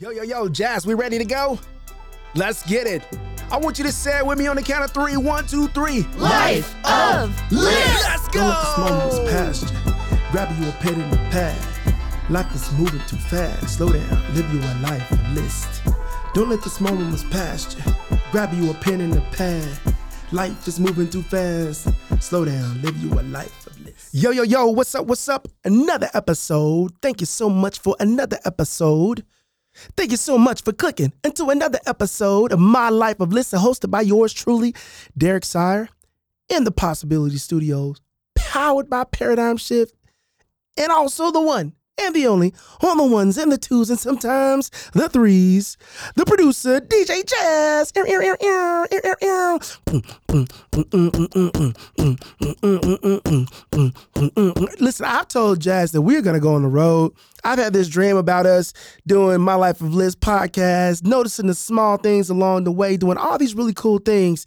Yo, yo, yo, Jazz, we ready to go? Let's get it. I want you to say it with me on the count of three. One, two, three. Life of Lists. Let's go. Don't let this moment past you. Grab you a pen and a pad. Life is moving too fast. Slow down, live you a life of list. Don't let this moment was past you. Grab you a pen and a pad. Life is moving too fast. Slow down, live you a life of list. Yo, yo, yo, what's up? What's up? Another episode. Thank you so much for another episode. Thank you so much for clicking into another episode of My Life of Listen, hosted by yours truly, Derek Sire, in the Possibility Studios, powered by Paradigm Shift, and also the one and the only on the ones and the twos and sometimes the threes. The producer, DJ Jazz. Listen, I've told Jazz that we're gonna go on the road. I've had this dream about us doing My Life of Lists podcast, noticing the small things along the way, doing all these really cool things,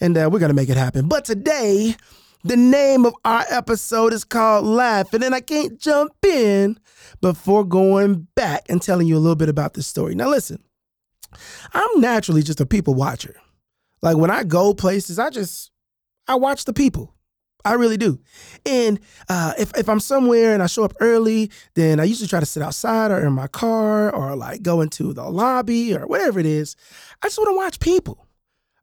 and uh, we're gonna make it happen. But today, the name of our episode is called Laugh, and I can't jump in before going back and telling you a little bit about this story. Now, listen, I'm naturally just a people watcher. Like when I go places, I just I watch the people. I really do. And uh, if, if I'm somewhere and I show up early, then I usually try to sit outside or in my car or like go into the lobby or whatever it is. I just want to watch people.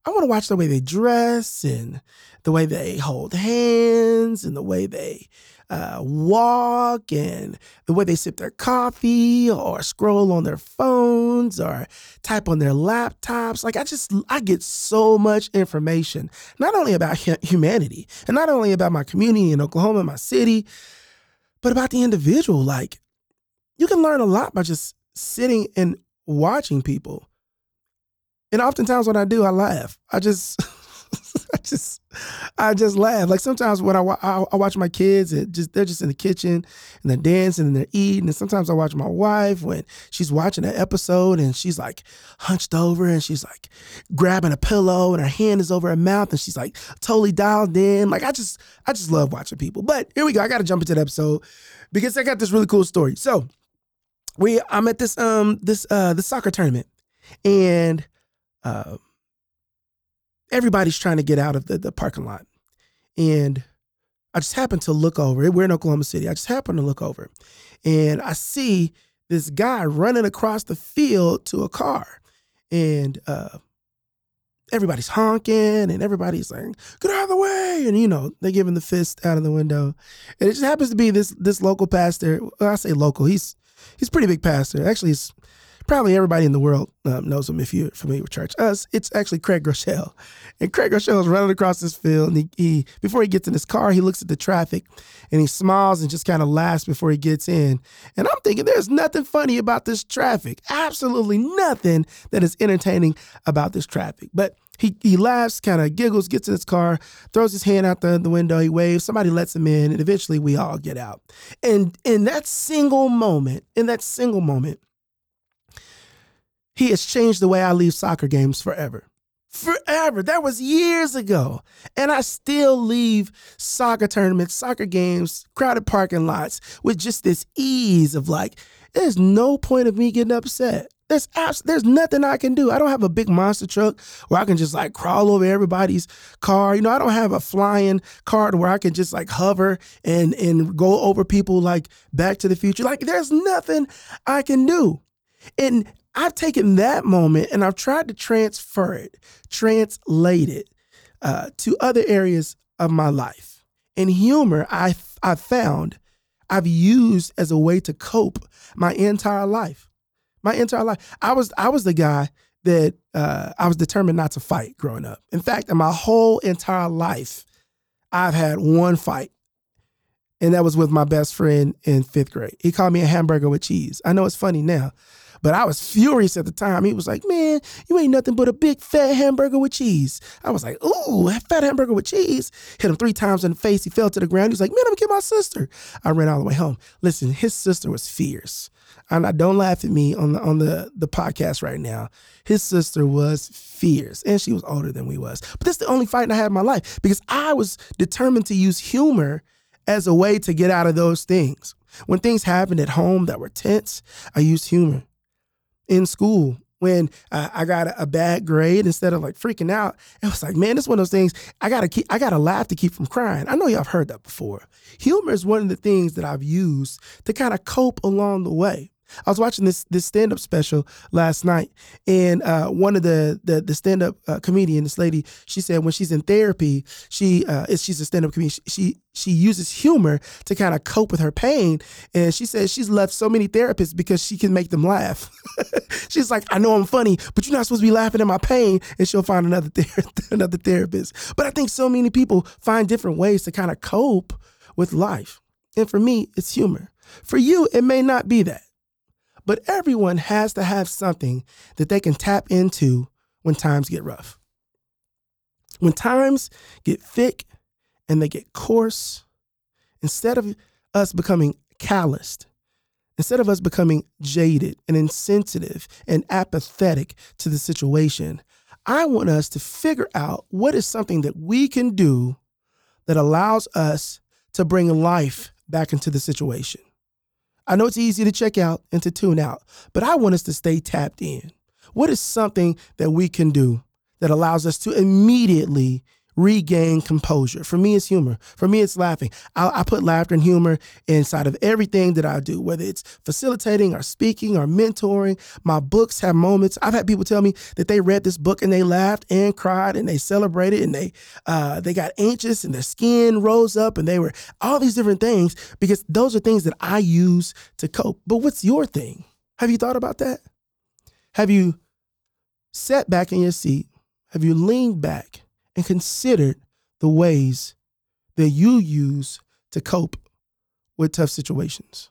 I want to watch the way they dress and the way they hold hands and the way they uh, walk and the way they sip their coffee or scroll on their phones or type on their laptops. Like I just, I get so much information, not only about humanity and not only about my community in Oklahoma, my city, but about the individual. Like you can learn a lot by just sitting and watching people. And oftentimes when I do, I laugh. I just, I just, I just laugh. Like sometimes when I, I, I watch my kids, it just they're just in the kitchen and they're dancing and they're eating. And sometimes I watch my wife when she's watching an episode and she's like hunched over and she's like grabbing a pillow and her hand is over her mouth and she's like totally dialed in. Like I just, I just love watching people. But here we go. I got to jump into the episode because I got this really cool story. So we, I'm at this um this uh the soccer tournament and uh, everybody's trying to get out of the, the parking lot. And I just happened to look over. We're in Oklahoma City. I just happened to look over and I see this guy running across the field to a car. And uh, everybody's honking and everybody's like, get out of the way. And, you know, they're giving the fist out of the window. And it just happens to be this this local pastor. Well, I say local. He's he's pretty big pastor. Actually, he's probably everybody in the world um, knows him if you're familiar with church. Us, it's actually Craig Groeschel. And Craig Groeschel is running across this field. And he, he, before he gets in his car, he looks at the traffic and he smiles and just kind of laughs before he gets in. And I'm thinking, there's nothing funny about this traffic. Absolutely nothing that is entertaining about this traffic. But he, he laughs, kind of giggles, gets in his car, throws his hand out the, the window, he waves, somebody lets him in, and eventually we all get out. And in that single moment, in that single moment, he has changed the way I leave soccer games forever. Forever. That was years ago. And I still leave soccer tournaments, soccer games, crowded parking lots with just this ease of like, there's no point of me getting upset. There's abs- there's nothing I can do. I don't have a big monster truck where I can just like crawl over everybody's car. You know, I don't have a flying car where I can just like hover and and go over people like Back to the Future. Like there's nothing I can do. And I've taken that moment and I've tried to transfer it, translate it uh, to other areas of my life. And humor, I I found I've used as a way to cope my entire life. My entire life, I was I was the guy that uh, I was determined not to fight growing up. In fact, in my whole entire life, I've had one fight, and that was with my best friend in fifth grade. He called me a hamburger with cheese. I know it's funny now, but I was furious at the time. He was like, Man, you ain't nothing but a big fat hamburger with cheese. I was like, Ooh, a fat hamburger with cheese. Hit him three times in the face. He fell to the ground. He was like, Man, I'm gonna kill my sister. I ran all the way home. Listen, his sister was fierce. And I don't laugh at me on the on the, the podcast right now. His sister was fierce, and she was older than we was. But that's the only fight I had in my life because I was determined to use humor as a way to get out of those things. When things happened at home that were tense, I used humor. In school when uh, I got a, bad grade instead of like freaking out. It was like, man, this one of those things I gotta keep I gotta laugh to keep from crying. I know y'all have heard that before. Humor is one of the things that I've used to kind of cope along the way. I was watching this this stand up special last night, and uh, one of the the, the stand up uh, comedian, this lady, she said when she's in therapy, she uh, is she's a stand up comedian. She she uses humor to kind of cope with her pain, and she says she's left so many therapists because she can make them laugh. she's like, I know I'm funny, but you're not supposed to be laughing at my pain, and she'll find another ther- another therapist. But I think so many people find different ways to kind of cope with life, and for me, it's humor. For you, it may not be that. But everyone has to have something that they can tap into when times get rough. When times get thick and they get coarse, instead of us becoming calloused, instead of us becoming jaded and insensitive and apathetic to the situation, I want us to figure out what is something that we can do that allows us to bring life back into the situation. I know it's easy to check out and to tune out, but I want us to stay tapped in. What is something that we can do that allows us to immediately regain composure. For me, it's humor. For me, it's laughing. I, I, put laughter and humor inside of everything that I do, whether it's facilitating or speaking or mentoring. My books have moments. I've had people tell me that they read this book and they laughed and cried and they celebrated and they uh, they got anxious and their skin rose up and they were all these different things because those are things that I use to cope. But what's your thing? Have you thought about that? Have you sat back in your seat? Have you leaned back? And considered the ways that you use to cope with tough situations.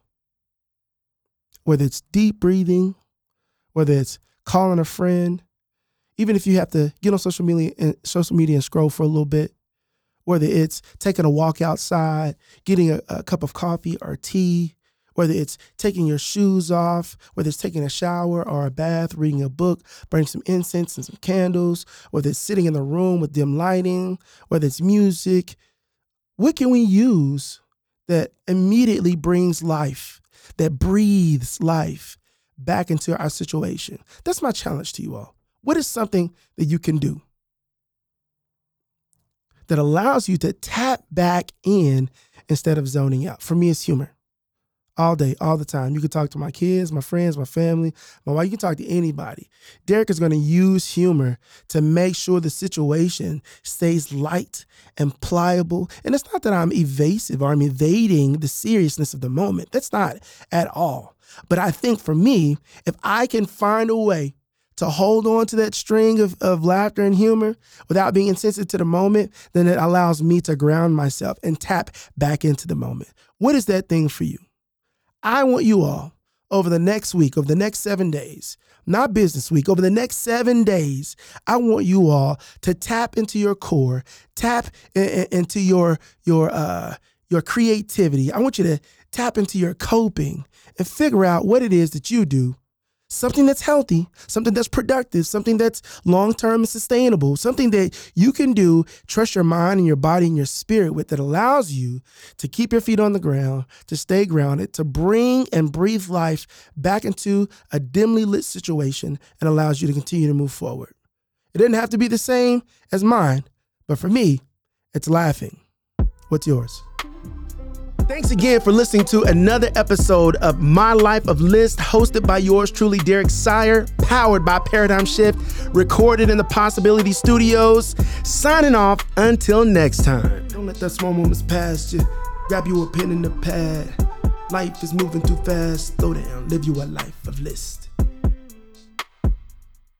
Whether it's deep breathing, whether it's calling a friend, even if you have to get on social media and social media and scroll for a little bit, whether it's taking a walk outside, getting a, a cup of coffee or tea, whether it's taking your shoes off, whether it's taking a shower or a bath, reading a book, burning some incense and some candles, whether it's sitting in the room with dim lighting, whether it's music. What can we use that immediately brings life, that breathes life back into our situation? That's my challenge to you all. What is something that you can do that allows you to tap back in instead of zoning out? For me, it's humor all day, all the time. You can talk to my kids, my friends, my family, my wife. You can talk to anybody. Derek is going to use humor to make sure the situation stays light and pliable. And it's not that I'm evasive or I'm evading the seriousness of the moment. That's not at all. But I think for me, if I can find a way to hold on to that string of, of laughter and humor without being insensitive to the moment, then it allows me to ground myself and tap back into the moment. What is that thing for you? I want you all over the next week, over the next seven days, not business week, over the next seven days, I want you all to tap into your core, tap into your your uh, your creativity. I want you to tap into your coping and figure out what it is that you do something that's healthy, something that's productive, something that's long term and sustainable, something that you can do, trust your mind and your body and your spirit with that allows you to keep your feet on the ground, to stay grounded, to bring and breathe life back into a dimly lit situation and allows you to continue to move forward. It didn't have to be the same as mine, but for me, it's laughing. What's yours? Thanks again for listening to another episode of My Life of List, hosted by yours truly, Derek Sire, powered by Paradigm Shift, recorded in the Possibility Studios. Signing off until next time. Don't let that small moments pass you. Grab you a pen and a pad. Life is moving too fast. Slow down, live you a life of list.